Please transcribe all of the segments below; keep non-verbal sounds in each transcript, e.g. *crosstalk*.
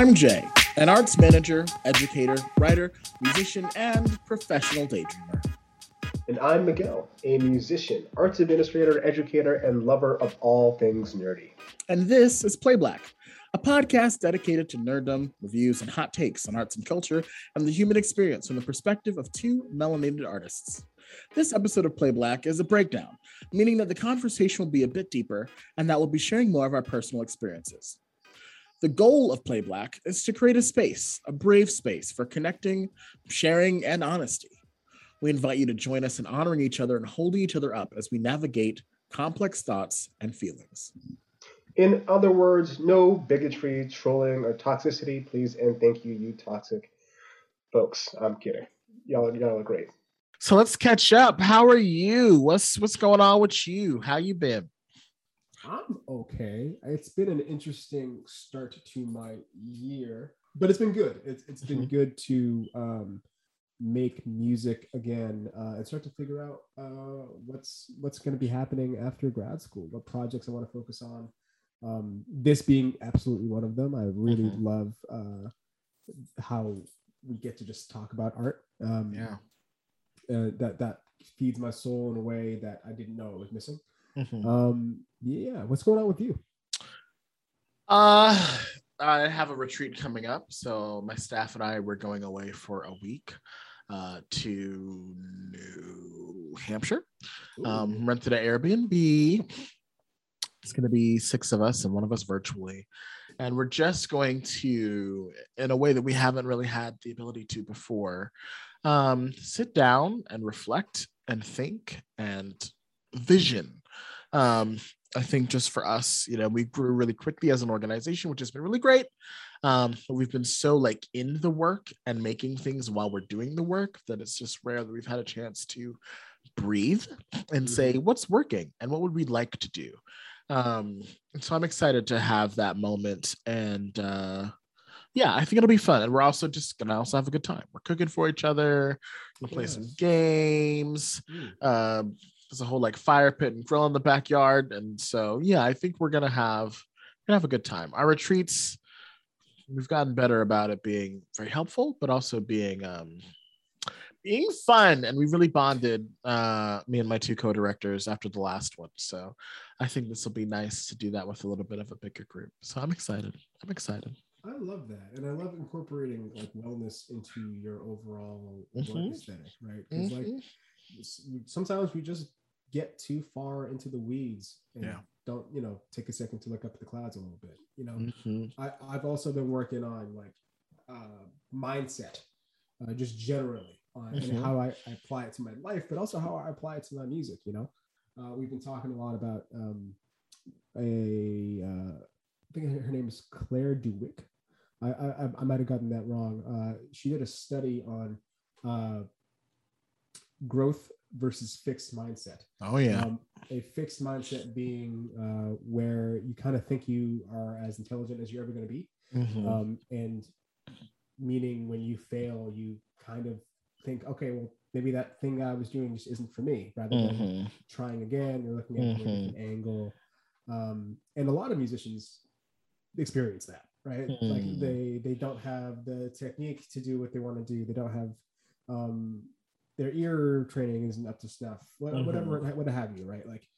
I'm Jay, an arts manager, educator, writer, musician, and professional daydreamer. And I'm Miguel, a musician, arts administrator, educator, and lover of all things nerdy. And this is Play Black, a podcast dedicated to nerddom, reviews, and hot takes on arts and culture and the human experience from the perspective of two melanated artists. This episode of Play Black is a breakdown, meaning that the conversation will be a bit deeper and that we'll be sharing more of our personal experiences. The goal of Play Black is to create a space, a brave space for connecting, sharing, and honesty. We invite you to join us in honoring each other and holding each other up as we navigate complex thoughts and feelings. In other words, no bigotry, trolling, or toxicity, please and thank you, you toxic folks. I'm kidding. Y'all, y'all are great. So let's catch up. How are you? What's what's going on with you? How you been? I'm okay. It's been an interesting start to my year, but it's been good. It's it's been mm-hmm. good to um, make music again uh, and start to figure out uh, what's what's going to be happening after grad school. What projects I want to focus on. Um, this being absolutely one of them. I really mm-hmm. love uh, how we get to just talk about art. Um, yeah, uh, that that feeds my soul in a way that I didn't know it was missing. Mm-hmm. Um, yeah, what's going on with you? Uh, I have a retreat coming up, so my staff and I were going away for a week uh, to New Hampshire. Um, rented an Airbnb. It's going to be six of us and one of us virtually. And we're just going to, in a way that we haven't really had the ability to before, um, sit down and reflect and think and vision um, I think just for us, you know, we grew really quickly as an organization, which has been really great. Um, we've been so like in the work and making things while we're doing the work that it's just rare that we've had a chance to breathe and say mm-hmm. what's working and what would we like to do. Um, so I'm excited to have that moment and uh, yeah, I think it'll be fun. And we're also just gonna also have a good time. We're cooking for each other, gonna play yes. some games. Mm. Um, there's a whole like fire pit and grill in the backyard. And so yeah, I think we're gonna have gonna have a good time. Our retreats, we've gotten better about it being very helpful, but also being um being fun and we really bonded uh me and my two co-directors after the last one so i think this will be nice to do that with a little bit of a bigger group so i'm excited i'm excited i love that and i love incorporating like wellness into your overall mm-hmm. aesthetic right because mm-hmm. like sometimes we just get too far into the weeds and yeah. don't you know take a second to look up at the clouds a little bit you know mm-hmm. I, i've also been working on like uh, mindset uh, just generally on mm-hmm. and how I, I, apply it to my life but also how i apply it to my music you know uh, we've been talking a lot about um, a uh, I think her name is claire dewick i i, I might have gotten that wrong uh, she did a study on uh, growth versus fixed mindset. Oh yeah. Um, a fixed mindset being uh, where you kind of think you are as intelligent as you're ever going to be, mm-hmm. um, and meaning when you fail, you kind of think, okay, well maybe that thing I was doing just isn't for me. Rather than mm-hmm. trying again, you're looking at mm-hmm. an angle, um, and a lot of musicians experience that right like mm. they they don't have the technique to do what they want to do they don't have um, their ear training isn't up to snuff, mm-hmm. whatever, what have you, right? Like,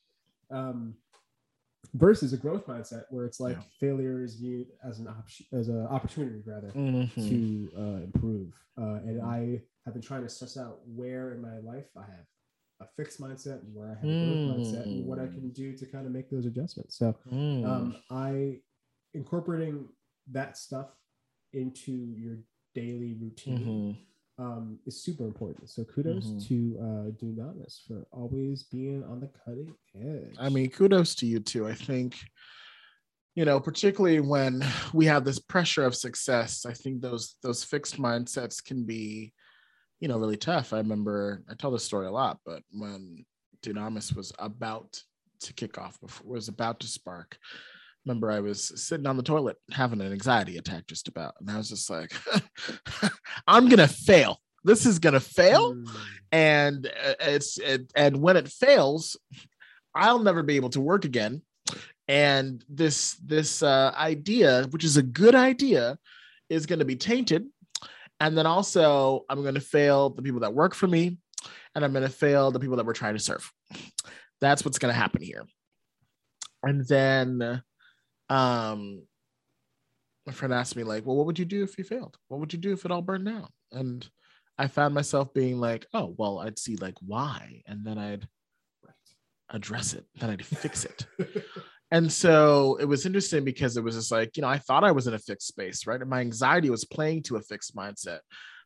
um, versus a growth mindset where it's like yeah. failure is viewed as an option, as an opportunity rather mm-hmm. to uh, improve. Uh, and mm-hmm. I have been trying to suss out where in my life I have a fixed mindset and where I have a growth mindset and what I can mm. do to kind of make those adjustments. So, mm. um, I incorporating that stuff into your daily routine mm-hmm um, is super important. So kudos mm-hmm. to uh, Dunamis for always being on the cutting edge. I mean, kudos to you too. I think, you know, particularly when we have this pressure of success, I think those those fixed mindsets can be, you know, really tough. I remember I tell this story a lot, but when Dunamis was about to kick off, before was about to spark, remember I was sitting on the toilet having an anxiety attack just about. And I was just like, *laughs* I'm going to fail. This is going to fail. Mm. And uh, it's, it, and when it fails, I'll never be able to work again. And this, this uh, idea, which is a good idea, is going to be tainted. And then also, I'm going to fail the people that work for me, and I'm going to fail the people that we're trying to serve. That's what's going to happen here. And then, um, my friend asked me like, "Well, what would you do if you failed? What would you do if it all burned down?" And I found myself being like, "Oh, well, I'd see like why, and then I'd address it, then I'd fix it." *laughs* and so it was interesting because it was just like, you know, I thought I was in a fixed space, right? And my anxiety was playing to a fixed mindset.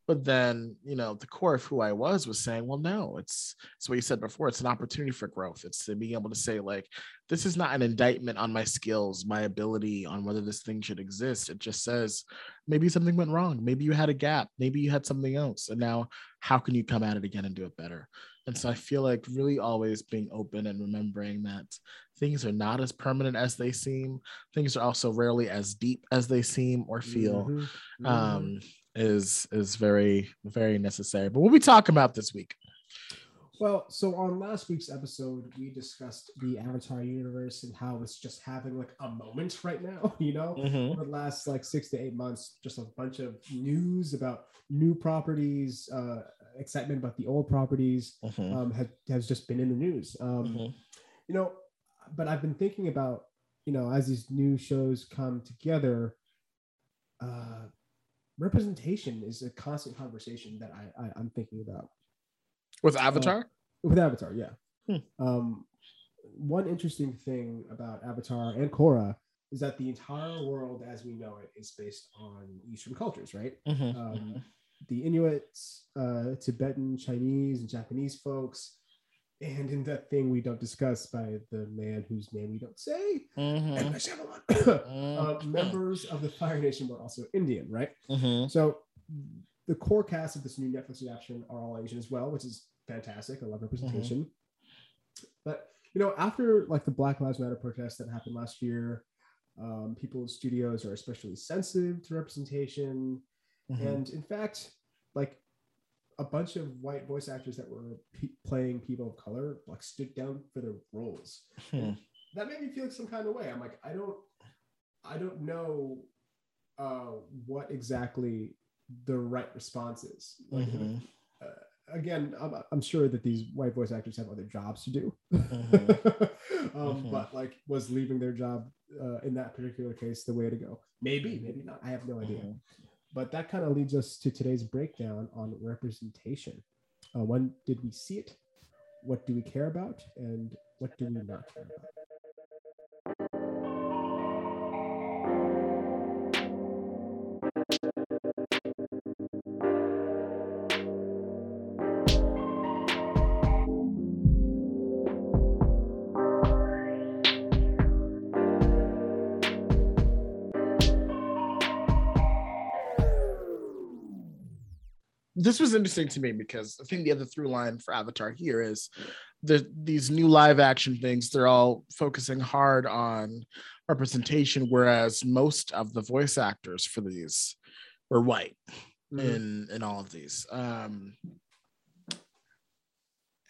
But then, you know, the core of who I was was saying, well, no, it's it's what you said before. It's an opportunity for growth. It's to being able to say, like, this is not an indictment on my skills, my ability, on whether this thing should exist. It just says maybe something went wrong. Maybe you had a gap. Maybe you had something else. And now how can you come at it again and do it better? And so I feel like really always being open and remembering that things are not as permanent as they seem. Things are also rarely as deep as they seem or feel. Mm-hmm. Mm-hmm. Um, is is very very necessary. But what we talk about this week? Well, so on last week's episode, we discussed the Avatar universe and how it's just having like a moment right now. *laughs* You know, mm-hmm. over the last like six to eight months, just a bunch of news about new properties, uh, excitement about the old properties mm-hmm. um, have, has just been in the news. Um, mm-hmm. You know, but I've been thinking about you know as these new shows come together. Uh, representation is a constant conversation that I, I am thinking about. With Avatar. Uh, with Avatar, yeah. Hmm. Um, one interesting thing about Avatar and Korra is that the entire world, as we know it, is based on Eastern cultures, right? Mm-hmm. Um, mm-hmm. The Inuits, uh, Tibetan, Chinese, and Japanese folks, and in that thing we don't discuss by the man whose name we don't say, mm-hmm. *clears throat* uh, members of the Fire Nation were also Indian, right? Mm-hmm. So the core cast of this new Netflix adaptation are all Asian as well, which is fantastic. I love representation. Mm-hmm. But you know, after like the Black Lives Matter protests that happened last year, um, people's studios are especially sensitive to representation, mm-hmm. and in fact, like a bunch of white voice actors that were pe- playing people of color like stood down for their roles. Hmm. That made me feel some kind of way. I'm like, I don't, I don't know uh, what exactly the right response is. Like, mm-hmm. uh, again, I'm, I'm, sure that these white voice actors have other jobs to do. Mm-hmm. *laughs* um, mm-hmm. But like, was leaving their job uh, in that particular case the way to go? Maybe, maybe not. I have no idea. But that kind of leads us to today's breakdown on representation. Uh, when did we see it? What do we care about? And what do we not care about? This was interesting to me because I think the other through line for Avatar here is the these new live action things. They're all focusing hard on representation, whereas most of the voice actors for these were white mm-hmm. in in all of these. Um,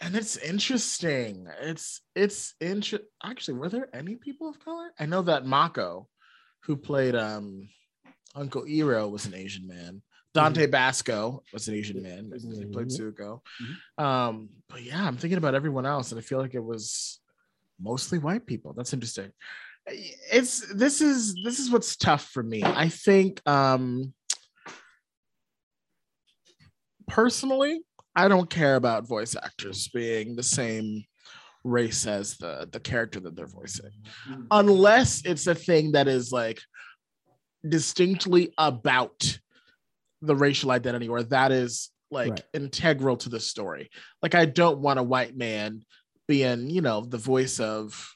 and it's interesting. It's it's interesting. Actually, were there any people of color? I know that Mako, who played um Uncle Iroh, was an Asian man. Dante mm-hmm. Basco was an Asian man. He played Zuko. Mm-hmm. Um, but yeah, I'm thinking about everyone else, and I feel like it was mostly white people. That's interesting. It's this is this is what's tough for me. I think um personally, I don't care about voice actors being the same race as the the character that they're voicing mm-hmm. unless it's a thing that is like distinctly about the racial identity or that is like right. integral to the story. Like I don't want a white man being, you know, the voice of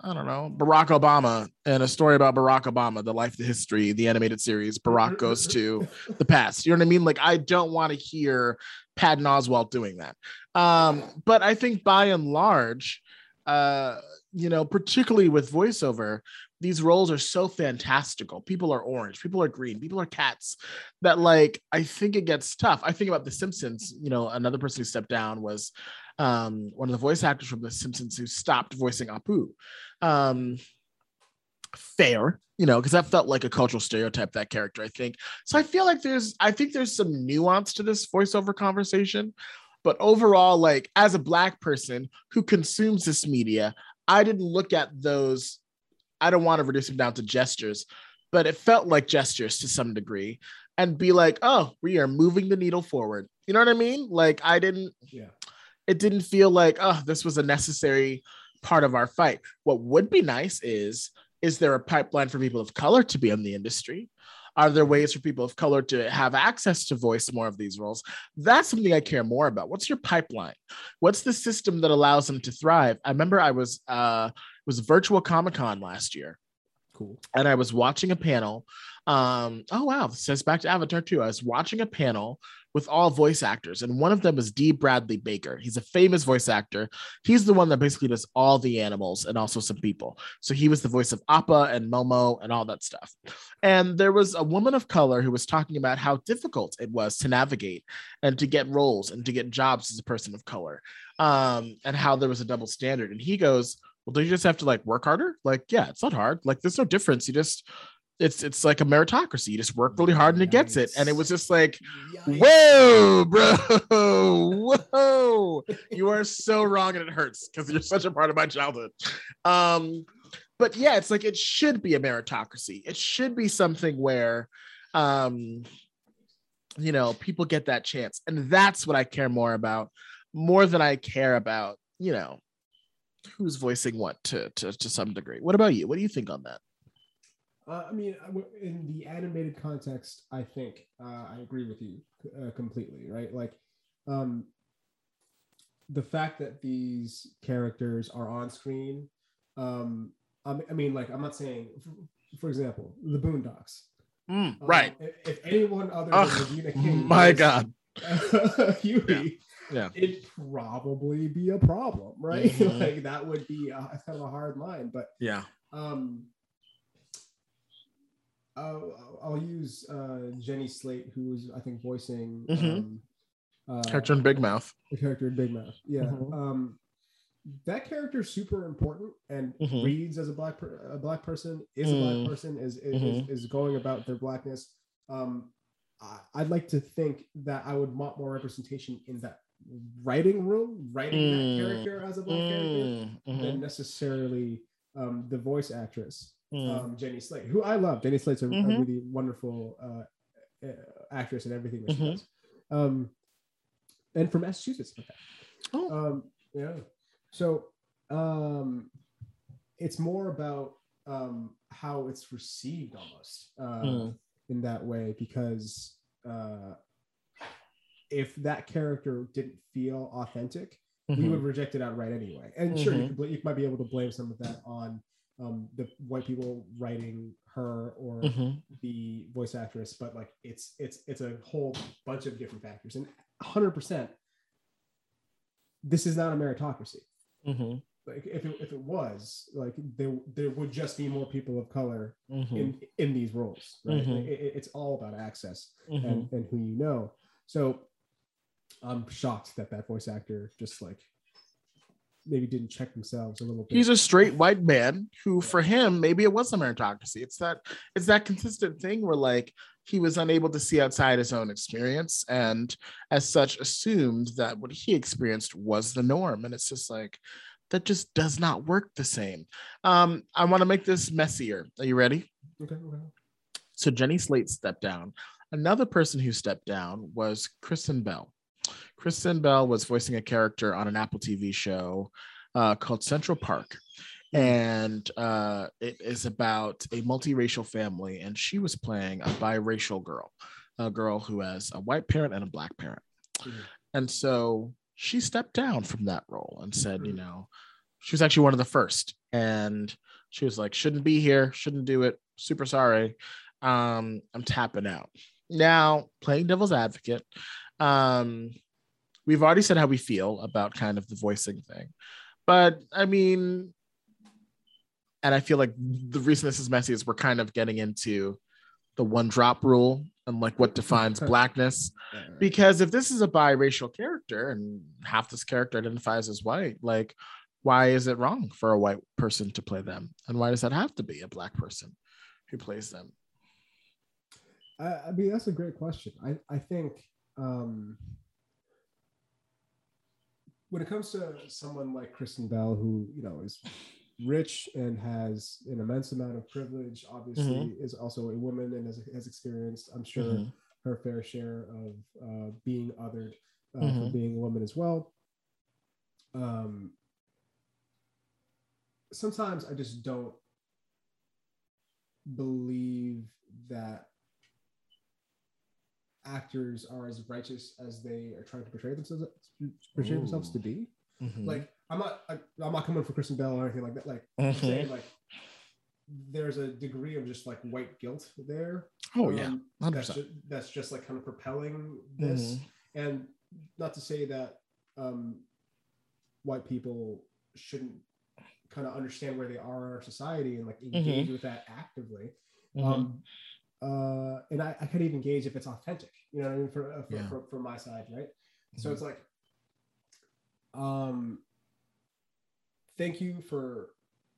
I don't know, Barack Obama and a story about Barack Obama, the life, the history, the animated series, Barack *laughs* goes to the past. You know what I mean? Like I don't want to hear Patton Oswalt doing that. Um, but I think by and large, uh, you know, particularly with voiceover, these roles are so fantastical. People are orange, people are green, people are cats that like I think it gets tough. I think about The Simpsons, you know, another person who stepped down was um, one of the voice actors from The Simpsons who stopped voicing Apu. Um, fair, you know, because that felt like a cultural stereotype, that character, I think. So I feel like there's, I think there's some nuance to this voiceover conversation. But overall, like as a Black person who consumes this media, I didn't look at those, I don't want to reduce them down to gestures, but it felt like gestures to some degree and be like, oh, we are moving the needle forward. You know what I mean? Like I didn't, Yeah. it didn't feel like, oh, this was a necessary part of our fight. What would be nice is is there a pipeline for people of color to be in the industry? Are there ways for people of color to have access to voice more of these roles? That's something I care more about. What's your pipeline? What's the system that allows them to thrive? I remember I was uh was virtual Comic Con last year, Cool. and I was watching a panel. Um, oh wow, this says back to Avatar 2. I was watching a panel with all voice actors, and one of them is D. Bradley Baker. He's a famous voice actor. He's the one that basically does all the animals and also some people. So he was the voice of Appa and Momo and all that stuff. And there was a woman of color who was talking about how difficult it was to navigate and to get roles and to get jobs as a person of color, um, and how there was a double standard. And he goes, well, do you just have to like work harder? Like, yeah, it's not hard. Like, there's no difference. You just, it's it's like a meritocracy. You just work really hard and it gets it. And it was just like, whoa, bro, whoa, you are so wrong and it hurts because you're such a part of my childhood. Um, but yeah, it's like it should be a meritocracy. It should be something where, um, you know, people get that chance, and that's what I care more about, more than I care about, you know, who's voicing what to to to some degree. What about you? What do you think on that? Uh, I mean, in the animated context, I think uh, I agree with you uh, completely. Right, like um, the fact that these characters are on screen. Um, I mean- I mean, like I'm not saying, for, for example, the Boondocks. Um, right. If, if anyone other than Oh, Regina King, my was, God. *laughs* Huey, Yeah. it'd probably be a problem, right? *laughs* Mhm. like that would be a, *laughs* kind of a hard line, but Yeah. um, I'll, I'll use uh, Jenny Slate, who was I think voicing Mhm. um, uh, Character in Big Mouth. the character in Big Mouth. Yeah, Mhm. um, that character is super important and Mhm. reads as a black per- a black person is a Mm. black person is is, Mhm. is is going about their blackness. Um, I, I'd like to think that I would want more representation in that writing room, writing Mm. that character as a black character Mm, mhm, than necessarily um, the voice actress mm. um, Jenny Slate, who I love. Jenny Slate's a, a Mhm. really wonderful uh, uh, actress and everything that she Mhm. does. Um, and from Massachusetts. Okay. Oh. Um, yeah. So um, it's more about um, how it's received almost uh, Mm. In that way because uh, if that character didn't feel authentic, we Mhm. would reject it outright anyway. And sure, you, Mhm. could, you might be able to blame some of that on um, the white people writing her or Mhm. the voice actress, but like it's it's it's a whole bunch of different factors. And 100, percent this is not a meritocracy. Like if it, if it was, like there there would just be more people of color Mhm. in in these roles, right? Mhm. Like, it- it- it's all about access Mhm. and, and who you know. So I'm shocked that that voice actor just like maybe didn't check themselves a little bit. He's a straight white man who, for him, maybe it was a meritocracy. It's that it's that consistent thing where like he was unable to see outside his own experience and as such assumed that what he experienced was the norm. And it's just like that just does not work the same. Um, I want to make this messier. Are you ready? okay, okay. So Jenny Slate stepped down. Another person who stepped down was Kristen Bell. Kristen Bell was voicing a character on an Apple TV show uh, called Central Park. And uh, it is about a multiracial family, and she was playing a biracial girl, a girl who has a white parent and a black parent. Mhm. And so she stepped down from that role and said, you know, she was actually one of the first. And she was like, shouldn't be here, shouldn't do it, super sorry. Um, I'm tapping out. Now, playing devil's advocate, um, we've already said how we feel about kind of the voicing thing. But I mean, and I feel like the reason this is messy is we're kind of getting into the one drop rule and like what *laughs* defines blackness. Uh, because if this is a biracial character and half this character identifies as white like why is it wrong for a white person to play them? And why does that have to be a black person who plays them? I, I mean that's a great question. I i think um when it comes to someone like kristen bell who you know is rich and has an immense amount of privilege obviously Mm-hmm. is also a woman and has, has experienced i'm sure Mhm. her fair share of uh, being othered uh, for Mhm. being a woman as well um sometimes i just don't believe that actors are as righteous as they are trying to portray themselves portray themselves to be Mhm. like i'm not I, i'm not coming for kristen bell or anything like that like i'm Mhm. saying like there's a degree of just like white guilt there oh yeah um, 100%. that's just, that's just like kind of propelling this Mhm. and not to say that um white people shouldn't kind of understand where they are in our society and like engage with that actively Mhm. um uh and i, I could even gauge if it's authentic you know what i mean for uh, for, Yeah. for, for my side right so Mhm. it's like um thank you for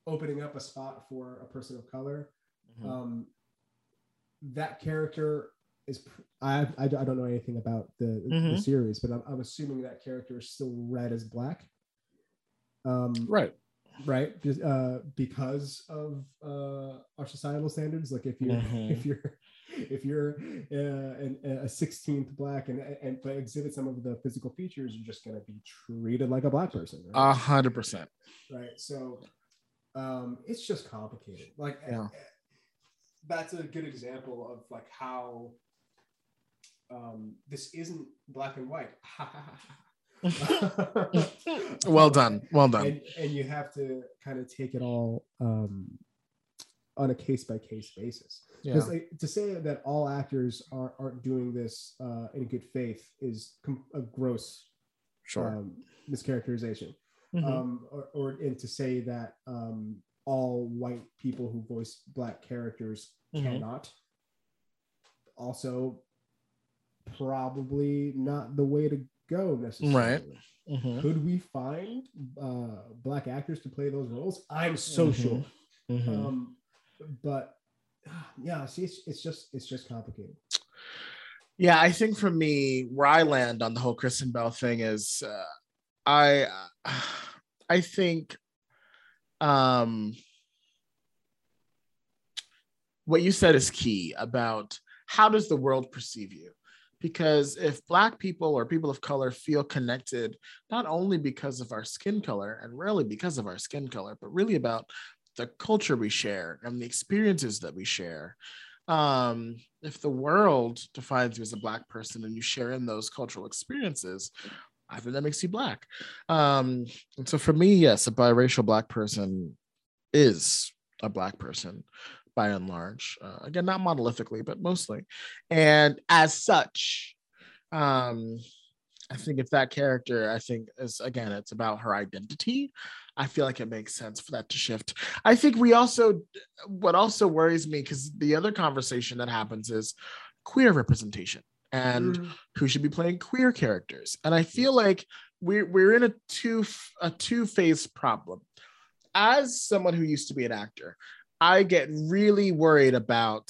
opening up a spot for a person of color Mhm. um that character is I, I I don't know anything about the, the Mhm. series but I'm, I'm assuming that character is still read as black um right right uh because of uh our societal standards like if you're Mhm. *laughs* if you're if you're uh, an, a 16th black and and but exhibit some of the physical features you're just going to be treated like a black person a hundred percent. Right so um it's just complicated. Like Yeah. that's a good example of like how um this isn't black and white. *laughs* Well done well done. And, and you have to kind of take it all um on a case by case basis yeah because like, to say that all actors are, aren't doing this uh, in good faith is com- a gross sure um, mischaracterization Mhm. um, or, or and to say that um, all white people who voice black characters Mhm. cannot also probably not the way to go necessarily Mhm. could we find uh, black actors to play those roles i'm so Mhm. sure Mhm. um, but ah, *sighs* yeah see it's, it's just it's just complicated. Yeah, I think for me, where I land on the whole Kristen Bell thing is, uh, I, *sighs* I think, um, what you said is key about how does the world perceive you, because if Black people or people of color feel connected, not only because of our skin color and rarely because of our skin color, but really about the culture we share and the experiences that we share um, if the world defines you as a black person and you share in those cultural experiences, I think that makes you black. Um, and so for me, yes, a biracial black person is a black person by and large. Uh, again, not monolithically, but mostly. And as such, um, I think if that character, I think is again, it's about her identity. I feel like it makes sense for that to shift. I think we also, what also worries me, because the other conversation that happens is queer representation and Mm, who should be playing queer characters. And I feel like we're we're in a two a two phase problem. As someone who used to be an actor, I get really worried about,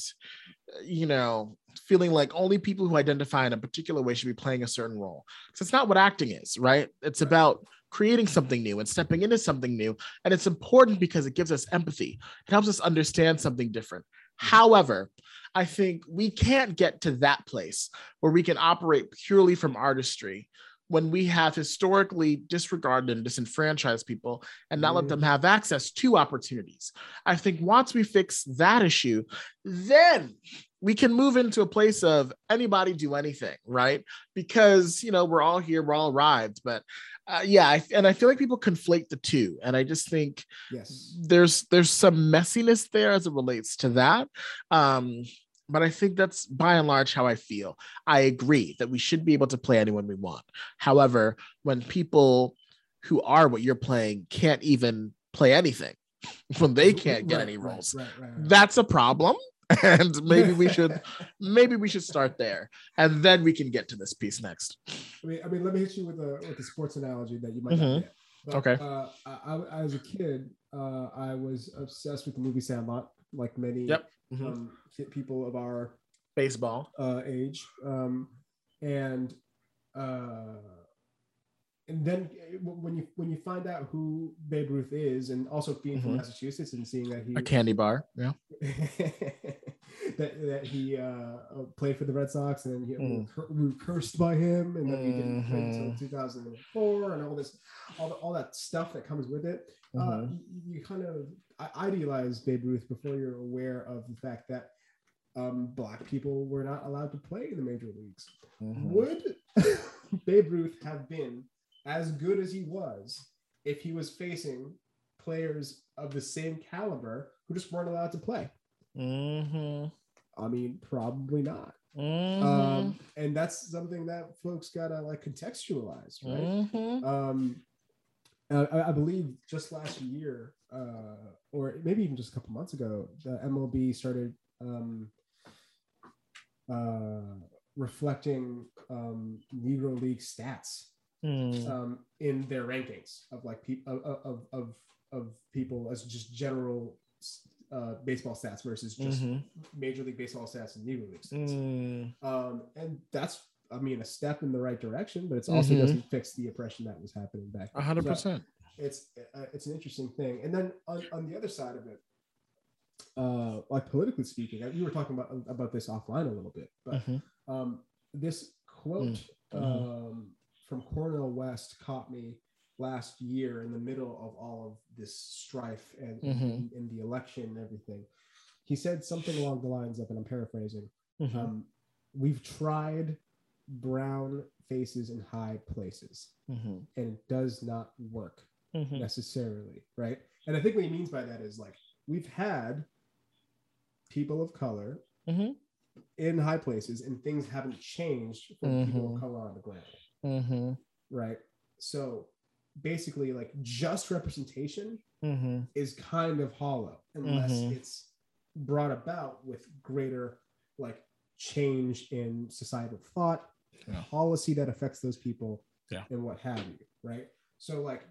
you know, feeling like only people who identify in a particular way should be playing a certain role. So it's not what acting is, right? It's Right. about creating something new and stepping into something new. And it's important because it gives us empathy. It helps us understand something different. Mm-hmm. However, I think we can't get to that place where we can operate purely from artistry when we have historically disregarded and disenfranchised people and not let them Mhm. have access to opportunities. I think once we fix that issue, then we can move into a place of anybody do anything, right? Because you know we're all here, we're all arrived, but uh, yeah, I, and I feel like people conflate the two, and I just think yes there's there's some messiness there as it relates to that. Um, but I think that's by and large how I feel. I agree that we should be able to play anyone we want. However, when people who are what you're playing can't even play anything, *laughs* when they can't get Right, any roles, right, right, that's a problem. *laughs* And maybe we should *laughs* maybe we should start there, and then we can get to this piece next. I mean, I mean, let me hit you with a with a sports analogy that you might Mhm. not get. But, Okay. Uh, I, I, as a kid, uh, I was obsessed with the movie Sandlot, like many Yep. Mhm. um, people of our Baseball. uh, age, um, and uh, and then uh, when you when you find out who Babe Ruth is, and also being from Mhm. Massachusetts and seeing that he A candy bar. Yeah. *laughs* that that he uh, uh, played for the Red Sox and he, Mm. we were cursed by him and that he didn't play until Mhm. 2004 and all this all, the, all that stuff that comes with it uh, Mhm. you, you kind of idealize Babe Ruth before you're aware of the fact that um, black people were not allowed to play in the major leagues Mhm. would *laughs* Babe Ruth have been as good as he was if he was facing players of the same caliber who just weren't allowed to play? Mhm. I mean, probably not. Mhm. Um, and that's something that folks gotta like contextualize, right? Mhm. Um, I, I believe just last year, uh, or maybe even just a couple months ago, the MLB started um, uh, reflecting um, Negro League stats Mm. um, in their rankings of like people of, of of of people as just general uh, baseball stats versus just Mhm. Major League Baseball stats and Negro League stats. Mm. Um, and that's, I mean, a step in the right direction, but it's also Mhm. doesn't fix the oppression that was happening back. A then. hundred So percent. It's uh, it's an interesting thing. And then on, on the other side of it, uh, like politically speaking, uh, you were talking about about this offline a little bit, but Mhm. um, this quote Mhm. um, from Cornel West caught me last year in the middle of all of this strife and in, the election and everything. He said something along the lines of, and I'm paraphrasing, Mhm. um, we've tried brown faces in high places Mhm. and it does not work Mhm. necessarily, right? And I think what he means by that is like we've had people of color Mhm. in high places and things haven't changed for people Mhm. of color on the ground, Mhm. right? So basically, like just representation Mhm. is kind of hollow unless it's brought about with greater like change in societal thought, Yeah. policy that affects those people, Yeah. and what have you, right? So like,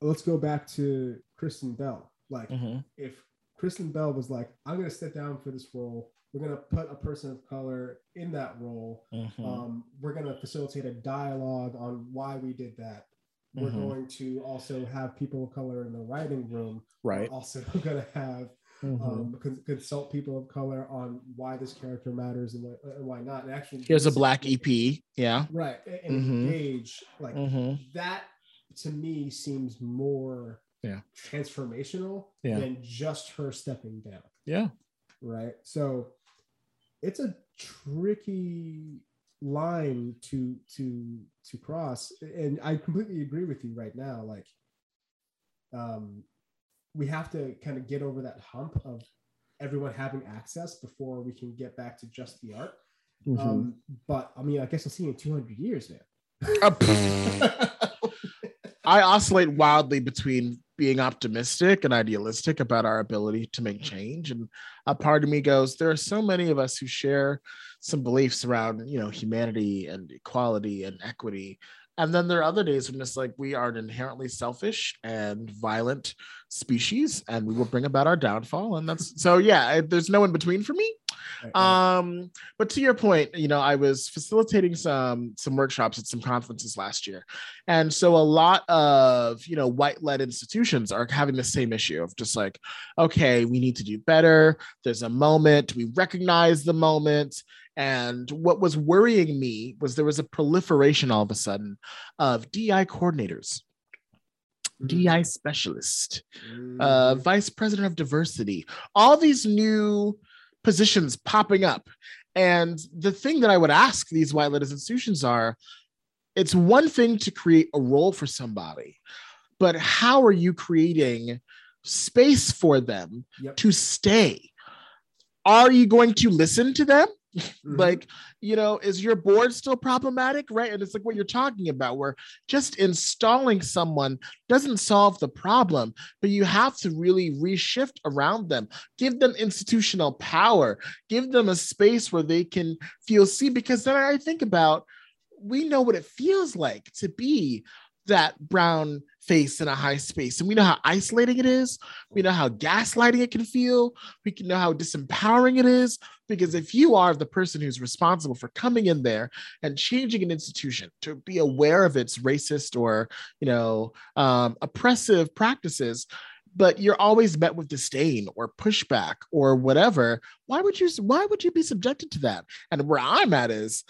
let's go back to Kristen Bell. Like, Mhm. if Kristen Bell was like, "I'm going to sit down for this role," we're going to put a person of color in that role. Mhm. Um, we're going to facilitate a dialogue on why we did that. We're Mhm. going to also have people of color in the writing room. Right. We're also *laughs* going to have Mhm. um, con- consult people of color on why this character matters and, why- why not. And actually, Here's a black EP. Yeah. right? And Mhm. engage like Mhm. that. To me, seems more Yeah. transformational Yeah. than just her stepping down Yeah. right? So it's a tricky line to to to cross, and I completely agree with you right now. Like, um, we have to kind of get over that hump of everyone having access before we can get back to just the art. Mhm. Um, but I mean, I guess I'll see you in 200 years, man. *laughs* I oscillate wildly between being optimistic and idealistic about our ability to make change. And a part of me goes, there are so many of us who share some beliefs around, you know, humanity and equality and equity. And then there are other days when it's like we are an inherently selfish and violent species, and we will bring about our downfall. And that's so, yeah, there's no in between for me. Um, but to your point, you know, I was facilitating some some workshops at some conferences last year, and so a lot of you know white-led institutions are having the same issue of just like, okay, we need to do better. There's a moment, we recognize the moment, and what was worrying me was there was a proliferation all of a sudden of DI coordinators, DI specialist, uh, Mhm. vice president of diversity, all these new positions popping up. And the thing that I would ask these white led institutions are it's one thing to create a role for somebody, but how are you creating space for them Yep. to stay? Are you going to listen to them? Mhm. like you know is your board still problematic right? And it's like what you're talking about where just installing someone doesn't solve the problem but you have to really reshift around them. Give them institutional power. Give them a space where they can feel seen because then i think about we know what it feels like to be that brown face in a high space. And we know how isolating it is. We know how gaslighting it can feel. We can know how disempowering it is. Because if you are the person who's responsible for coming in there and changing an institution to be aware of its racist or, you know, um, oppressive practices, but you're always met with disdain or pushback or whatever. Why would you why would you be subjected to that? And where i'm at is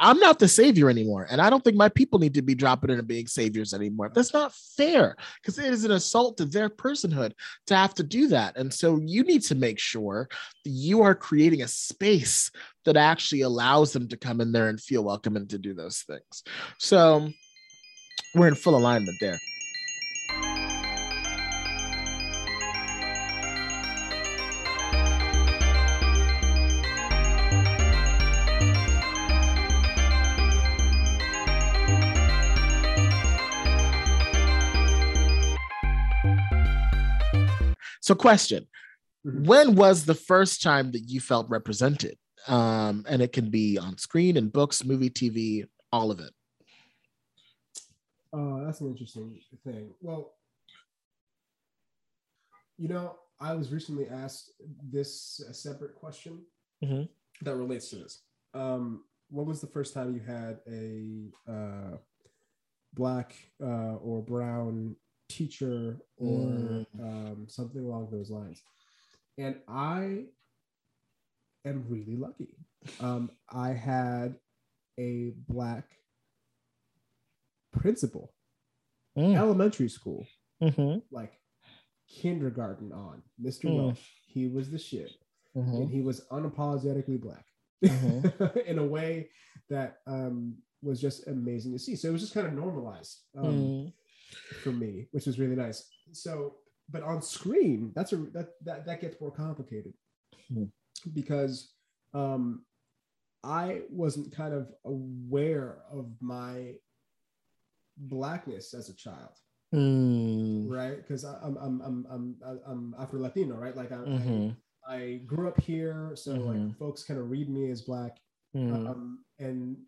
i'm not the savior anymore and i don't think my people need to be dropping in and being saviors anymore. That's not fair because it is an assault to their personhood to have to do that. And so you need to make sure that you are creating a space that actually allows them to come in there and feel welcome and to do those things. So we're in full alignment there So, question mm-hmm. When was the first time that you felt represented? Um, and it can be on screen, in books, movie, TV, all of it. Uh, that's an interesting thing. Well, you know, I was recently asked this a separate question mm-hmm. that relates to this. Um, when was the first time you had a uh, black uh, or brown teacher or mm. um, something along those lines. And I am really lucky. Um, I had a black principal, mm. elementary school, mm-hmm. like kindergarten on, Mr. Mm. Welsh. He was the shit. Mm-hmm. And he was unapologetically black mm-hmm. *laughs* in a way that um, was just amazing to see. So it was just kind of normalized. Um, mm for me, which was really nice. So, but on screen, that's a that that, that gets more complicated hmm. because um, I wasn't kind of aware of my blackness as a child. Mm. Right, because I'm I'm I'm I'm I'm Afro Latino, right? Like I, mm-hmm. I, I grew up here, so mm-hmm. like folks kind of read me as black, mm. um, and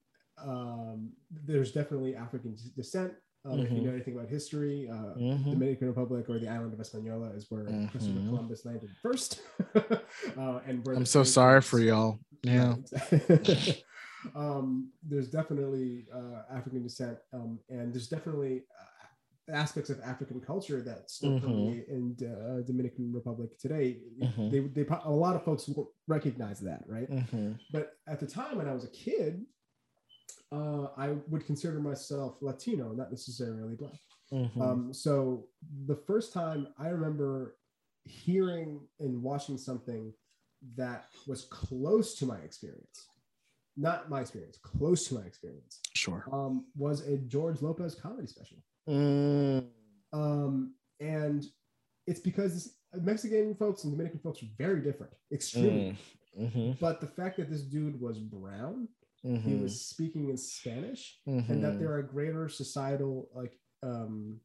um, there's definitely African descent um, mm-hmm. If you mm-hmm. know anything about history, uh, mm-hmm. Dominican Republic or the island of Hispaniola is where mm-hmm. Christopher Columbus landed first. *laughs* uh, and I'm so sorry for y'all. *laughs* Yeah. *laughs* um, there's definitely uh, African descent, um, and there's definitely uh, aspects of African culture that still mm-hmm. permeate in uh, Dominican Republic today. Mm-hmm. They, they, a lot of folks won't recognize that, right? But at the time when I was a kid, uh, I would consider myself Latino, not necessarily black. Mm-hmm. Um, so the first time I remember hearing and watching something that was close to my experience, not my experience, close to my experience. Sure. Um, was a George Lopez comedy special. Mm. Um, and it's because Mexican folks and Dominican folks are very different, extremely. Mm. Mm-hmm. But the fact that this dude was brown mm-hmm. he was speaking in Spanish, mm-hmm. and that mm-hmm. there are greater societal like um,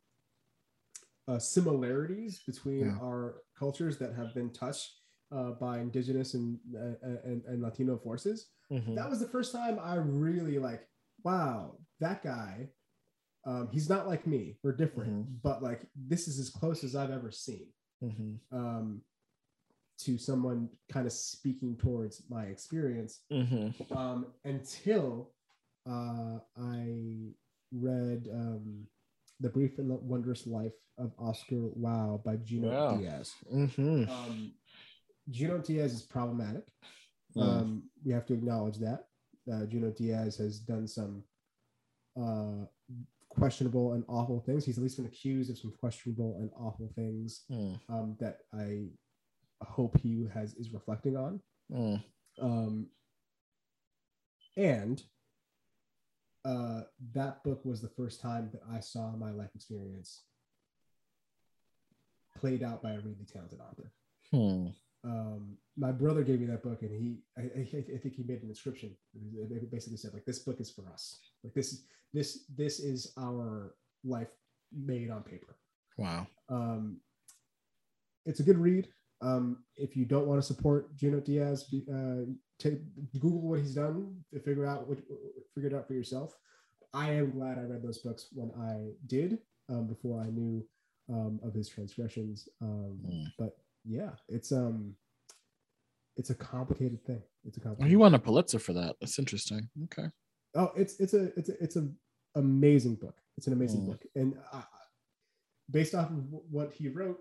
uh, similarities between yeah. our cultures that have been touched uh, by indigenous and, uh, and, and Latino forces. Mm-hmm. That was the first time I really like, wow, that guy. Um, he's not like me. We're different, mm-hmm. but like this is as close as I've ever seen. Mm-hmm. Um, to someone kind of speaking towards my experience mm-hmm. um, until uh, I read um, The Brief and Wondrous Life of Oscar Wao by Junot wow. Diaz. Mm-hmm. Um, Junot Diaz is problematic. Mm. Um, we have to acknowledge that. Uh, Junot Diaz has done some uh, questionable and awful things. He's at least been accused of some questionable and awful things mm. um, that I hope he has is reflecting on. Mm. Um, and uh, that book was the first time that I saw my life experience played out by a really talented author. Hmm. Um, my brother gave me that book, and he, I, I, I, think he made an inscription. It basically said, like, this book is for us. Like this, this, this is our life made on paper. Wow. Um, it's a good read. Um, if you don't want to support Junot Diaz, uh, take Google what he's done to figure out what figure it out for yourself. I am glad I read those books when I did um, before I knew um, of his transgressions. Um, mm. But yeah, it's um, it's a complicated thing. It's a complicated. Well, he won a Pulitzer for that. That's interesting. Okay. Oh, it's it's a it's a it's an amazing book. It's an amazing mm. book, and I, based off of what he wrote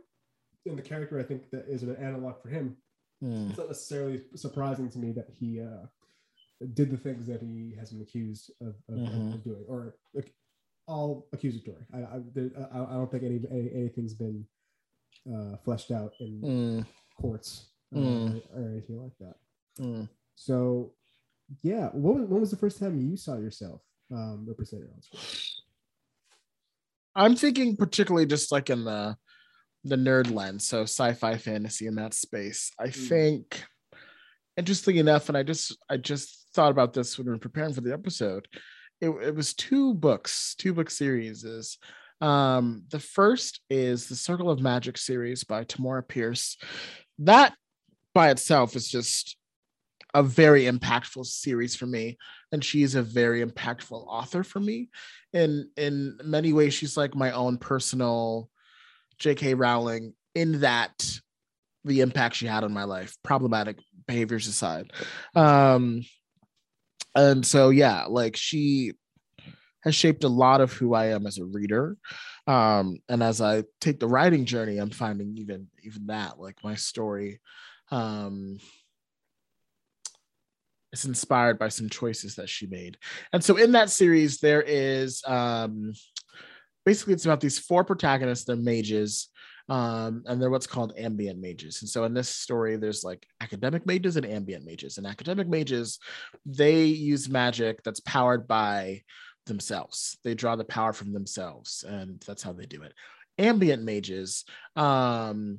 and the character, I think that is an analog for him. Mm. It's not necessarily surprising to me that he uh, did the things that he has been accused of, of, mm-hmm. of doing, or like, all accusatory. I, I, there, I, I, don't think any, any anything's been uh, fleshed out in mm. courts uh, mm. or, or, anything like that. Mm. So, yeah, when, when was the first time you saw yourself um, represented on screen? I'm thinking particularly just like in the the nerd lens, so sci-fi fantasy in that space. I mm. think interestingly enough, and I just I just thought about this when we were preparing for the episode. It, it was two books, two book series. Um, the first is the Circle of Magic series by Tamora Pierce. That by itself is just a very impactful series for me and she's a very impactful author for me in in many ways she's like my own personal jk rowling in that the impact she had on my life problematic behaviors aside um and so yeah like she has shaped a lot of who i am as a reader um and as i take the writing journey i'm finding even even that like my story um it's inspired by some choices that she made. And so in that series, there is um, basically it's about these four protagonists, they're mages, um, and they're what's called ambient mages. And so in this story, there's like academic mages and ambient mages. And academic mages, they use magic that's powered by themselves. They draw the power from themselves, and that's how they do it. Ambient mages, um,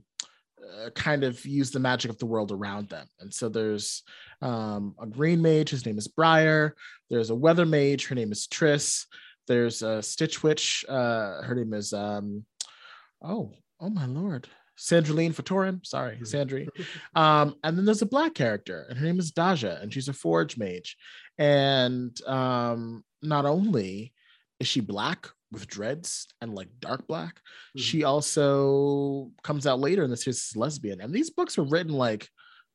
uh, kind of use the magic of the world around them. And so there's um, a green mage, his name is Briar. There's a weather mage, her name is Triss. There's a Stitch Witch, uh, her name is, um, oh, oh my lord, Sandrine Fatorin. Sorry. *laughs* Sandry. Um, and then there's a black character, and her name is Daja, and she's a forge mage. And um, not only is she black with dreads and like dark black. Mm-hmm. She also comes out later in the series as lesbian. And these books were written like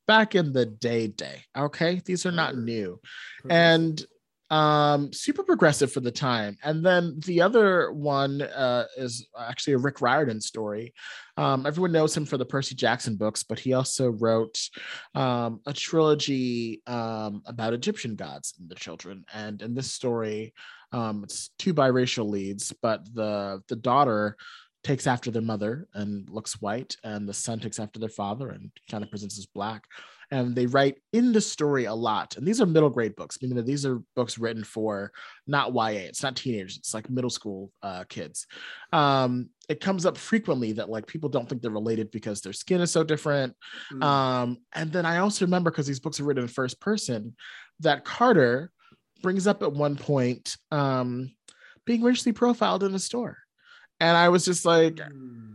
back in the day day. Okay. These are not new. And um super progressive for the time. And then the other one uh is actually a rick riordan story. Um everyone knows him for the percy jackson books but he also wrote um a trilogy um about egyptian gods and the children. And in this story um, it's two biracial leads, but the the daughter takes after their mother and looks white, and the son takes after their father and kind of presents as black. And they write in the story a lot. And these are middle grade books, meaning that these are books written for not YA, it's not teenagers, it's like middle school uh, kids. Um, it comes up frequently that like people don't think they're related because their skin is so different. Mm. Um, and then I also remember because these books are written in first person that Carter brings up at one point um, being racially profiled in a store. And I was just like, mm.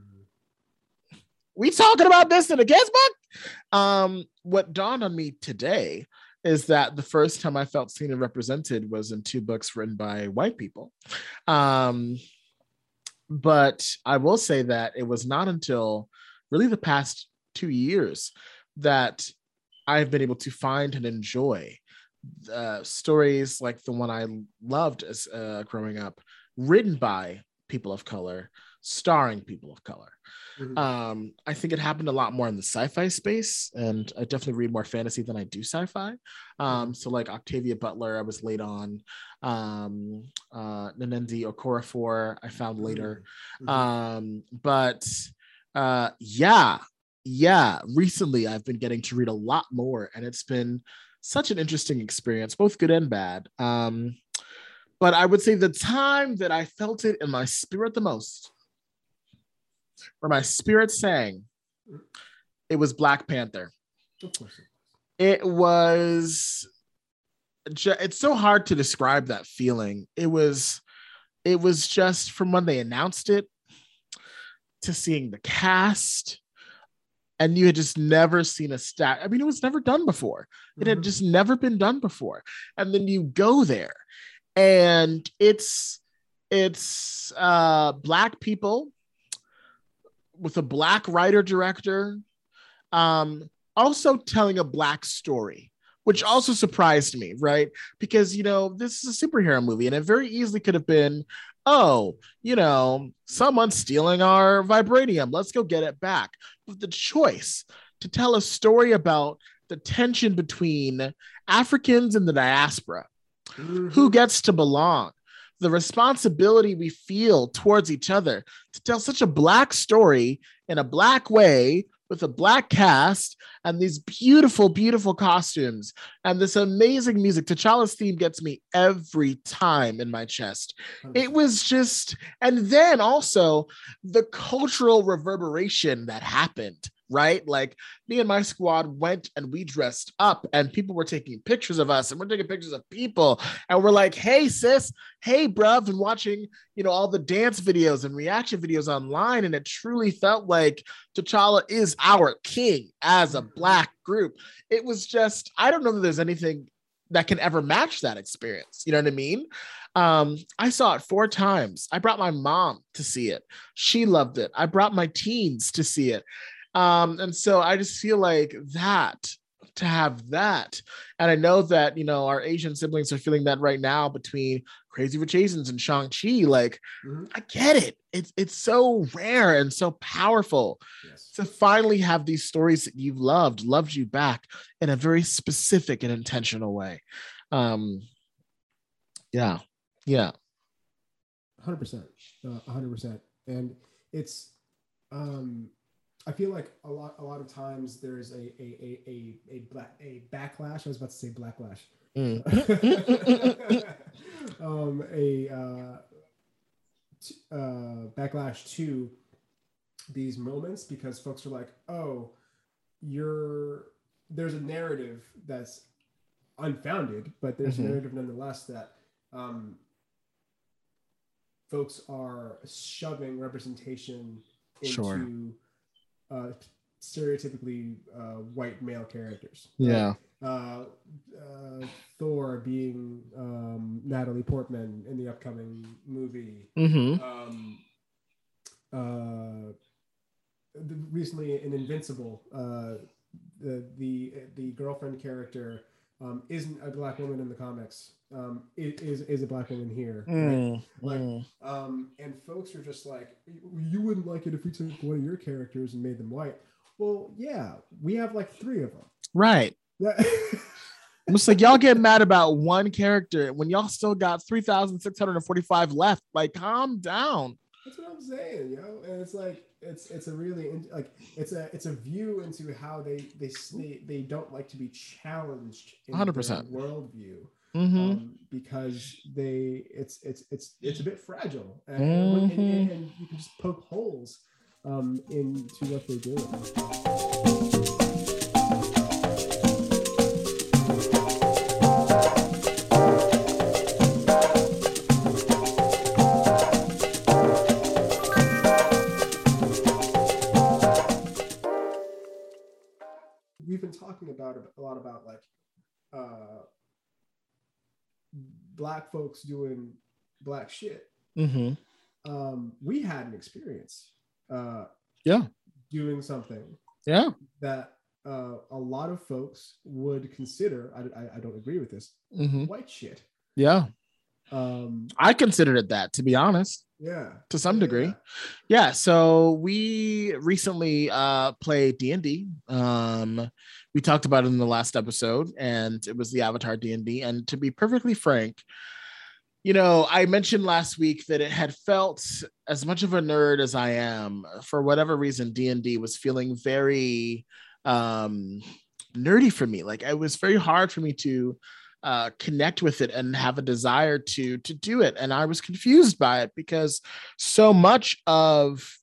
We talking about this in a kids book? Um, what dawned on me today is that the first time I felt seen and represented was in two books written by white people. Um, but I will say that it was not until really the past two years that I've been able to find and enjoy uh, stories like the one I loved as uh, growing up, written by people of color, starring people of color. Mm-hmm. Um, I think it happened a lot more in the sci-fi space, and I definitely read more fantasy than I do sci-fi. Um, mm-hmm. so like Octavia Butler, I was late on. Um, uh, Nnedi Okorafor, I found later. Mm-hmm. Um, but uh, yeah, yeah. Recently, I've been getting to read a lot more, and it's been such an interesting experience, both good and bad. Um, but I would say the time that I felt it in my spirit the most, where my spirit sang, it was Black Panther. It was. It's so hard to describe that feeling. It was, it was just from when they announced it to seeing the cast and you had just never seen a stat. I mean, it was never done before. It had mm-hmm. just never been done before. And then you go there and it's it's uh black people with a black writer director um also telling a black story which also surprised me right? Because you know this is a superhero movie and it very easily could have been oh you know someone's stealing our vibranium. Let's go get it back. But the choice to tell a story about the tension between africans and the diaspora Mm-hmm. who gets to belong the responsibility we feel towards each other to tell such a black story in a black way with a black cast and these beautiful beautiful costumes and this amazing music. T'challa's theme gets me every time in my chest. It was just and then also the cultural reverberation that happened right like me and my squad went and we dressed up and people were taking pictures of us and we're taking pictures of people and we're like hey sis hey bruv and watching you know all the dance videos and reaction videos online and it truly felt like t'challa is our king as a black group it was just i don't know that there's anything that can ever match that experience you know what i mean um, I saw it four times. I brought my mom to see it. She loved it. I brought my teens to see it. Um, and so I just feel like that to have that. And I know that, you know, our Asian siblings are feeling that right now between Crazy Rich Asians and Shang-Chi. Like, Mhm. I get it. It's it's so rare and so powerful Yes. to finally have these stories that you've loved, loved you back in a very specific and intentional way. Um, yeah, yeah. hundred percent, hundred percent, and it's. Um, I feel like a lot, a lot of times there's a a a a, a black a backlash. I was about to say blacklash. Mm. *laughs* um, a uh, t- uh, backlash to these moments because folks are like, "Oh, you're there's a narrative that's unfounded, but there's Mhm. a narrative nonetheless that um, folks are shoving representation into Sure. Uh, stereotypically uh, white male characters. Yeah. Uh, uh, Thor being um, Natalie Portman in the upcoming movie. Mm-hmm. Um, uh, the, recently in Invincible, uh, the the the girlfriend character um, isn't a black woman in the comics. Um, it is is a black woman here. right? Mm, Like, mm. Um, and folks are just like, you wouldn't like it if we took one of your characters and made them white. Well, yeah, we have like three of them. Right. Yeah. I'm just like y'all get mad about one character when y'all still got 3,645 left. Like, calm down. That's what I'm saying, yo. And it's like it's it's a really like it's a it's a view into how they they they, they don't like to be challenged in 100%. their worldview Mm-hmm. um, because they it's it's it's it's a bit fragile and, and, and, and you can just poke holes um, into what they're doing. We've been talking about a lot about like uh, black folks doing black shit Mm-hmm. um, we had an experience uh, Yeah. doing something Yeah. that uh, a lot of folks would consider I, I, I don't agree with this Mm-hmm. white shit Yeah. Um, I considered it that, to be honest, yeah to some Yeah, degree. yeah. Yeah. So we recently uh played D&D. Um we talked about it in the last episode and it was the Avatar D&D and to be perfectly frank, you know, I mentioned last week that it had felt as much of a nerd as I am for whatever reason D&D was feeling very um nerdy for me. Like it was very hard for me to uh, connect with it and have a desire to to do it and i was confused by it because so much of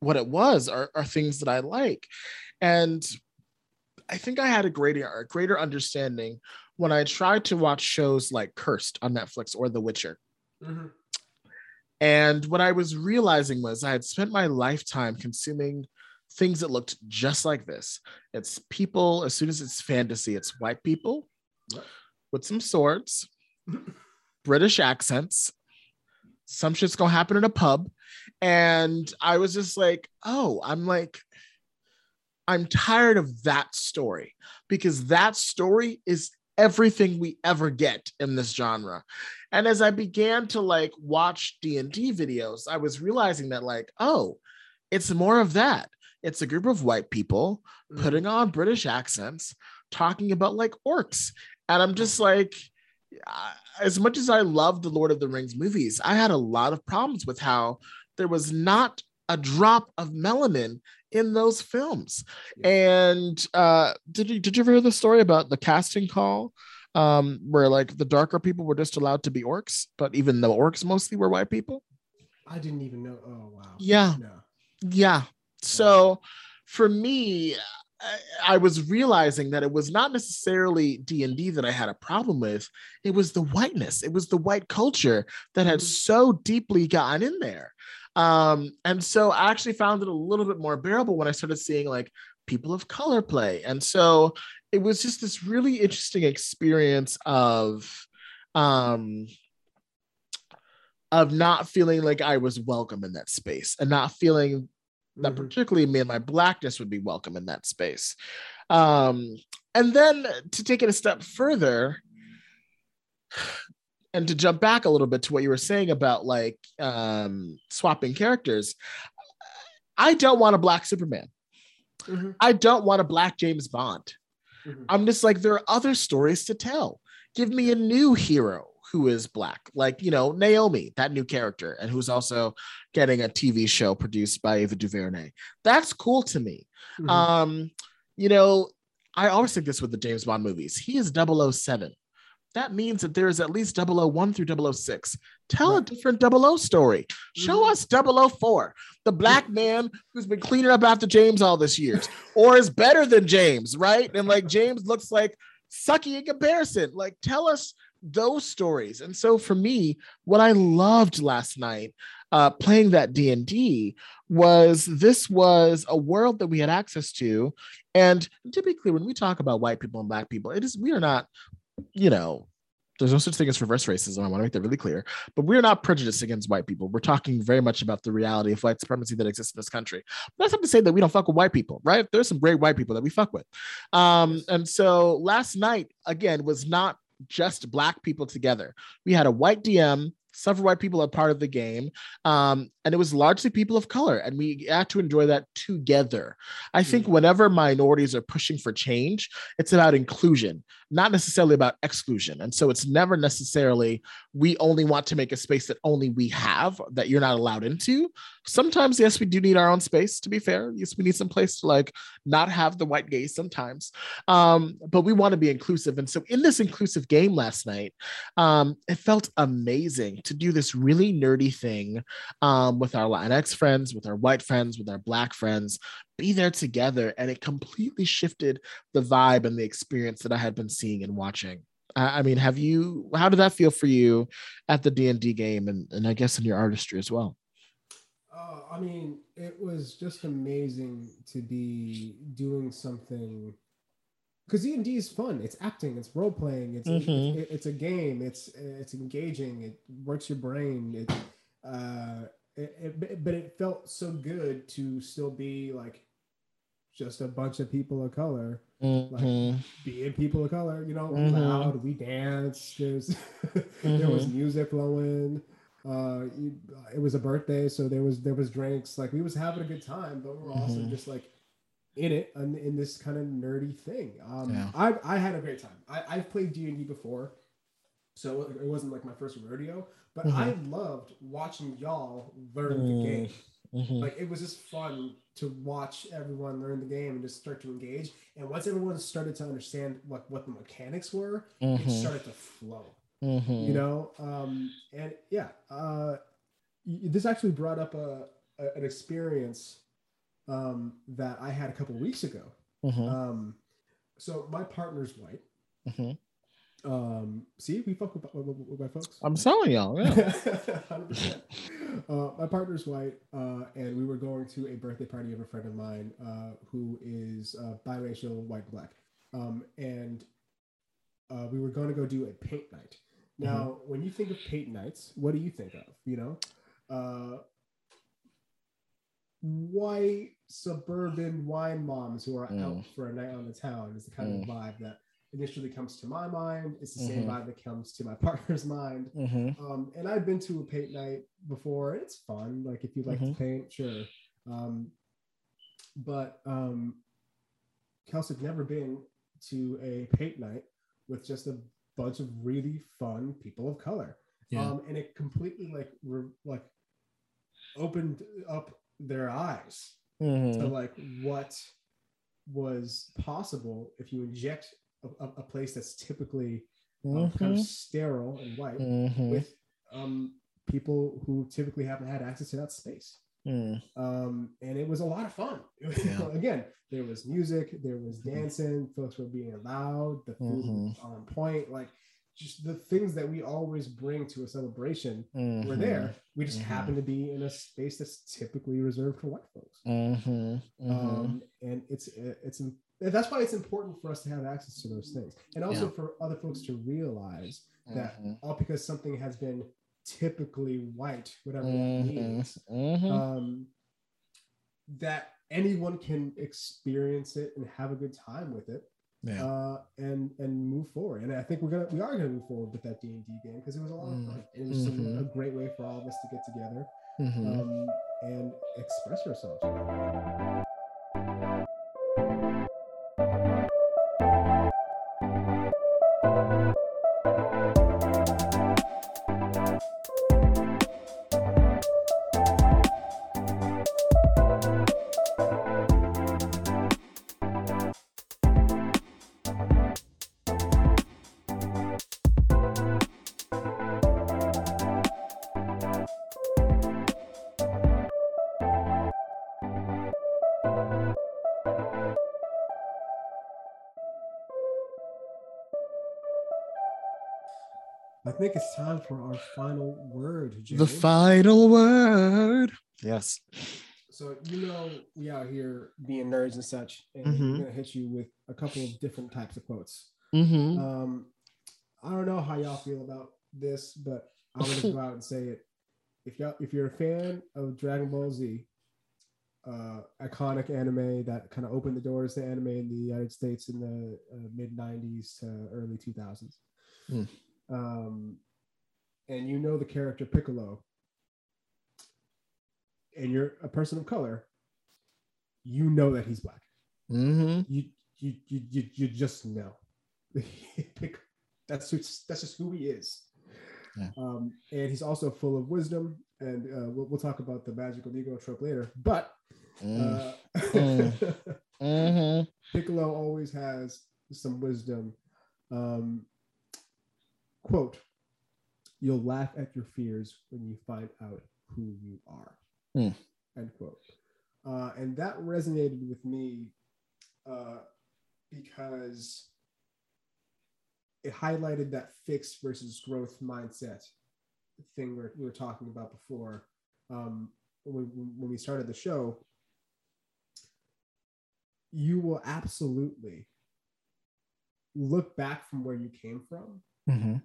what it was are, are things that i like and i think i had a greater a greater understanding when i tried to watch shows like cursed on netflix or the witcher Mhm. and what I was realizing was I had spent my lifetime consuming things that looked just like this. It's people, as soon as it's fantasy, it's white people. With some swords British accents. Some shit's gonna happen in a pub. And I was just like, oh, I'm like, I'm tired of that story because that story is everything we ever get in this genre. And as I began to like watch D&D videos, I was realizing that like, oh, it's more of that. It's a group of white people mm. putting on British accents, talking about like orcs. And I'm just like, as much as I love the Lord of the Rings movies, I had a lot of problems with how there was not a drop of melanin in those films. And uh, did you did you ever hear the story about the casting call? Um, where like the darker people were just allowed to be orcs, but even the orcs mostly were white people. I didn't even know. Oh wow. Yeah. No. Yeah. So for me, I was realizing that it was not necessarily D&D that I had a problem with. It was the whiteness. It was the white culture that had mm-hmm. so deeply gotten in there. Um, and so I actually found it a little bit more bearable when I started seeing like people of color play. And so it was just this really interesting experience of um of not feeling like I was welcome in that space and not feeling that mm-hmm. particularly me and my blackness would be welcome in that space. Um, and then to take it a step further, and to jump back a little bit to what you were saying about like um, swapping characters, I don't want a black Superman. Mm-hmm. I don't want a black James Bond. Mm-hmm. I'm just like, there are other stories to tell. Give me a new hero who is black, like, you know, Naomi, that new character, and who's also getting a TV show produced by Ava DuVernay. That's cool to me. Mm-hmm. Um, you know, I always think this with the James Bond movies. He is 007 that means that there is at least 001 through 006. Tell right. a different 00 story. Show mm-hmm. us 004, the black man who's been cleaning up after James all this years, or is better than James, right? And like James looks like sucky in comparison. Like, tell us those stories. And so for me, what I loved last night uh, playing that D&D was this was a world that we had access to. And typically when we talk about white people and black people, it is we are not you know, there's no such thing as reverse racism. I want to make that really clear. But we're not prejudiced against white people. We're talking very much about the reality of white supremacy that exists in this country. But that's not to say that we don't fuck with white people, right? There's some great white people that we fuck with. Um, and so last night, again, was not just black people together. We had a white DM several white people are part of the game um, and it was largely people of color and we had to enjoy that together. I think mm. whenever minorities are pushing for change it's about inclusion not necessarily about exclusion. And so it's never necessarily we only want to make a space that only we have that you're not allowed into. Sometimes yes we do need our own space to be fair. Yes we need some place to like not have the white gaze sometimes. Um, but we want to be inclusive. And so in this inclusive game last night um, it felt amazing to do this really nerdy thing um, with our latinx friends with our white friends with our black friends be there together and it completely shifted the vibe and the experience that i had been seeing and watching I mean, have you? How did that feel for you at the D and D game, and and I guess in your artistry as well? Uh, I mean, it was just amazing to be doing something because D and D is fun. It's acting. It's role playing. It's, mm-hmm. it, it's a game. It's it's engaging. It works your brain. It, uh, it, it, but it felt so good to still be like just a bunch of people of color, mm-hmm. like being people of color. You know, mm-hmm. loud. We danced. There's *laughs* there was mm-hmm. music flowing uh, it was a birthday, so there was there was drinks. Like we was having a good time, but we are also mm-hmm. just like in it in, in this kind of nerdy thing. Um, yeah. I I had a great time. I I've played D and D before, so it wasn't like my first rodeo. But mm-hmm. I loved watching y'all learn mm-hmm. the game. Mm-hmm. Like it was just fun to watch everyone learn the game and just start to engage. And once everyone started to understand what what the mechanics were, it mm-hmm. started to flow. Mm-hmm. You know, um, and yeah, uh, this actually brought up a, a an experience um, that I had a couple weeks ago. Mm-hmm. Um, so my partner's white. Mm-hmm. Um, see, we fuck with, with, with, my folks. I'm telling y'all, yeah. *laughs* uh, my partner's white, uh, and we were going to a birthday party of a friend of mine uh, who is uh, biracial, white and black. Um, and uh, we were going to go do a paint night. Now, when you think of paint nights, what do you think of? You know, uh, white suburban wine moms who are Mm. out for a night on the town is the kind of vibe that initially comes to my mind. It's the same Mhm. vibe that comes to my *laughs* partner's mind. Mhm. Um, and I've been to a paint night before. and It's fun. Like if you like Mhm. to paint, sure. Um, but um, Kelsey's never been to a paint night with just a bunch of really fun people of color. Yeah. Um, and it completely like re- like opened up their eyes to Mhm. like what was possible if you inject a, a, place that's typically um, kind of Mhm. sterile and white Mhm. with um, people who typically haven't had access to that space. Mm. Um, and it was a lot of fun. *laughs* Yeah. Again, there was music, there was dancing, folks were being loud, the food was on point, like just the things that we always bring to a celebration were Mhm. there. We just Mhm. happen to be in a space that's typically reserved for white folks. Mhm. Mhm. Um, and it's it's that's why it's important for us to have access to those things, and also Yeah. for other folks to realize that Mhm. all because something has been typically white, whatever that Mhm. means, um, that anyone can experience it and have a good time with it, Yeah. uh, and and move forward. And I think we're gonna we are gonna move forward with that D and D game because it was a lot of fun. And it was just a- a, great way for all of us to get together Mhm. um, and express ourselves. Think it's time for our final word. Jay. The final word. Yes. So you know we out here being nerds and such, and Mhm. we're gonna hit you with a couple of different types of quotes. Mm-hmm. Um, I don't know how y'all feel about this, but I'm gonna go out and say it. If y'all, if you're a fan of Dragon Ball Z, uh, iconic anime that kind of opened the doors to anime in the United States in the uh, mid '90s to early 2000s, Hmm. Um, and you know the character Piccolo, and you're a person of color, you know that he's black. Mm-hmm. you you you you, you just know. *laughs* That's just, that's just who he is. Yeah. um and he's also full of wisdom and uh, we'll, we'll talk about the magical negro trope later but uh, *laughs* Mm-hmm. piccolo always has some wisdom. Um quote you'll laugh at your fears when you find out who you are Hmm. end quote uh, and that resonated with me uh, because it highlighted that fixed versus growth mindset thing we're, we were talking about before um, when, when we started the show you will absolutely look back from where you came from Mm-hmm.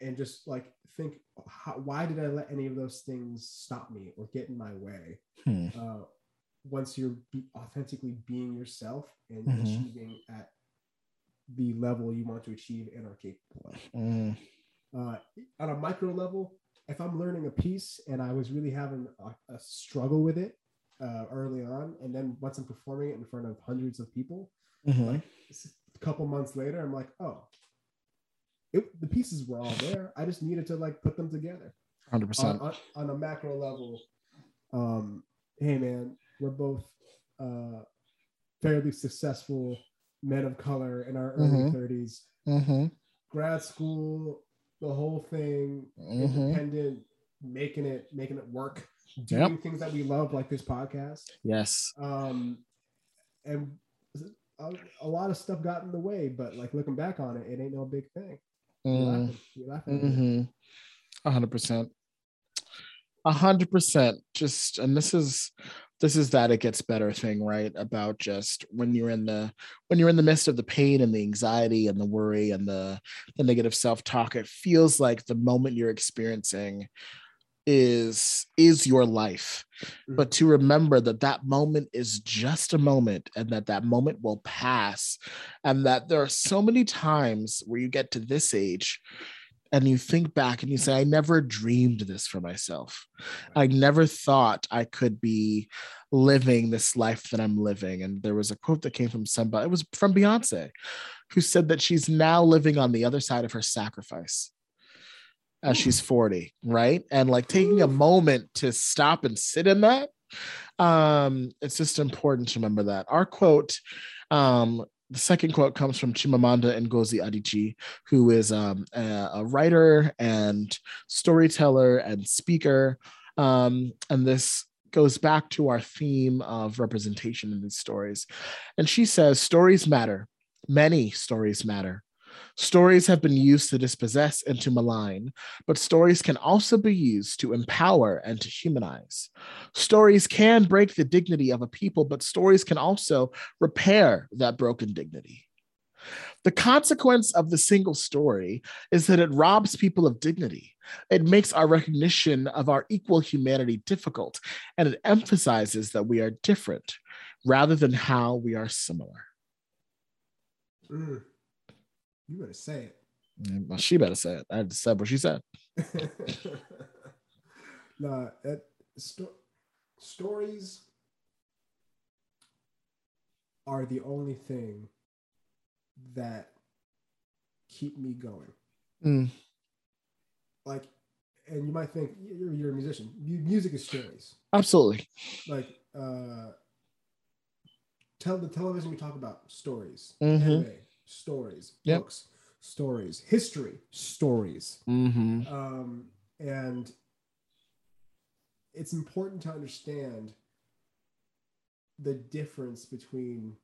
And just like think how, why did i let any of those things stop me or get in my way Hmm. uh, once you're be authentically being yourself and Mhm. achieving at the level you want to achieve and are capable of Mm. uh, on a micro level, if I'm learning a piece and I was really having a, a struggle with it uh, early on, and then once I'm performing it in front of hundreds of people, Mhm. like a couple months later, I'm like, oh, it, the pieces were all there. I just needed to like put them together. Hundred percent on, on a macro level, um, hey man, we're both uh, fairly successful men of color in our early Mhm. 30s. Mm-hmm. Grad school, the whole thing, Mhm. independent, making it, making it work, doing things that we love, like this podcast. Yes. Um, and a, a lot of stuff got in the way, but like looking back on it, it ain't no big thing. Mm. laughing, we laughing. at it. Mm-hmm. A hundred percent. A hundred percent. Just and this is this is that it gets better thing, right? About just when you're in the when you're in the midst of the pain and the anxiety and the worry and the the negative self-talk, it feels like the moment you're experiencing is is your life mm-hmm. but to remember that that moment is just a moment and that that moment will pass and that there are so many times where you get to this age and you think back and you say, I never dreamed this for myself. I never thought I could be living this life that I'm living. And there was a quote that came from somebody, it was from Beyonce, who said that she's now living on the other side of her sacrifice as she's 40, right? And like taking a moment to stop and sit in that. Um, it's just important to remember that. Our quote um, the second quote comes from Chimamanda Ngozi Adichie, who is um, a, a, writer and storyteller and speaker. Um, and this goes back to our theme of representation in these stories. And she says, Stories matter. Many stories matter. Stories have been used to dispossess and to malign, but stories can also be used to empower and to humanize. Stories can break the dignity of a people, but stories can also repair that broken dignity. The consequence of the single story is that it robs people of dignity. It makes our recognition of our equal humanity difficult, and it emphasizes that we are different rather than how we are similar. Mm. You better say it. well, she better say it. I said what she said. *laughs* nah, it, sto- stories are the only thing that keep me going. Mm. Like, and you might think you're, you're a musician. Music is stories. Absolutely. Like, uh, tell the television we talk about stories. Mm-hmm. Anime, stories, yep. books, stories, history, stories. Mm-hmm. Um, and it's important to understand the difference between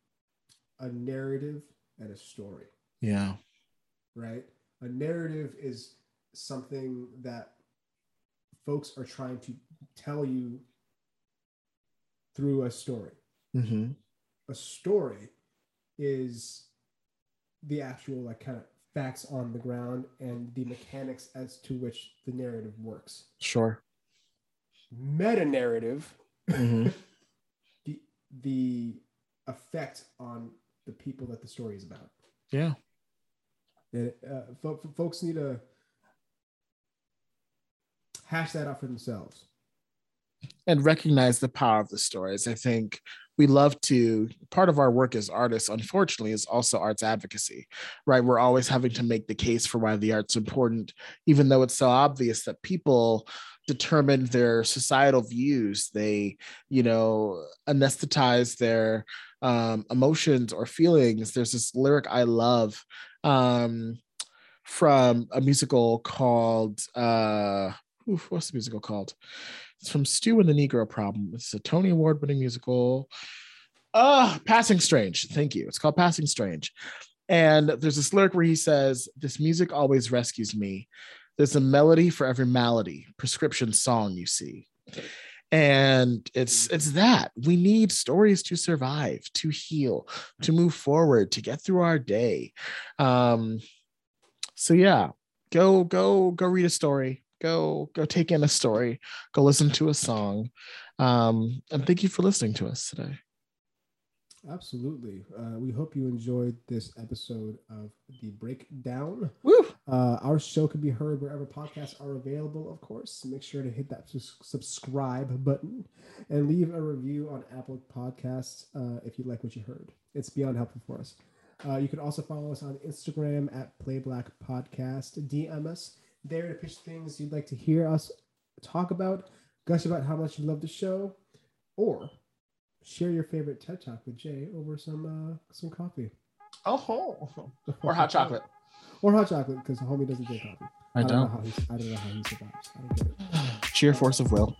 a narrative and a story. Yeah. Right? A narrative is something that folks are trying to tell you through a story. Mm-hmm. A story is the actual like kind of facts on the ground and the mechanics as to which the narrative works. Sure. Meta narrative, mm-hmm. *laughs* the the effect on the people that the story is about. Yeah. And, uh, folks need to hash that out for themselves and recognize the power of the stories. I think we love to part of our work as artists unfortunately is also arts advocacy right? We're always having to make the case for why the art's important even though it's so obvious that people determine their societal views. They you know anesthetize their um, emotions or feelings. There's this lyric i love um, from a musical called uh, oof, what's the musical called it's from Stew and the Negro Problem. It's a Tony Award winning musical. Ah, Passing Strange. Thank you. It's called Passing Strange. And there's this lyric where he says, This music always rescues me. There's a melody for every malady, prescription song you see. And it's it's that we need stories to survive, to heal, to move forward, to get through our day. Um, so yeah, go go go read a story, go go take in a story go listen to a song. Um, and thank you for listening to us today. Absolutely. Uh, we hope you enjoyed this episode of the breakdown. Woo! Uh, our show can be heard wherever podcasts are available of course. Make sure to hit that subscribe button and leave a review on apple podcasts uh, if you like what you heard. It's beyond helpful for us. Uh, you can also follow us on instagram at play black podcast. Dm us there to pitch things you'd like to hear us talk about, gush about how much you love the show, or share your favorite TED Talk with Jay over some uh, some coffee. Oh, or hot chocolate. *laughs* or hot chocolate because homie doesn't drink coffee. I, I don't. Know how he's, I don't know how he survives. I don't get it. Sheer force of will.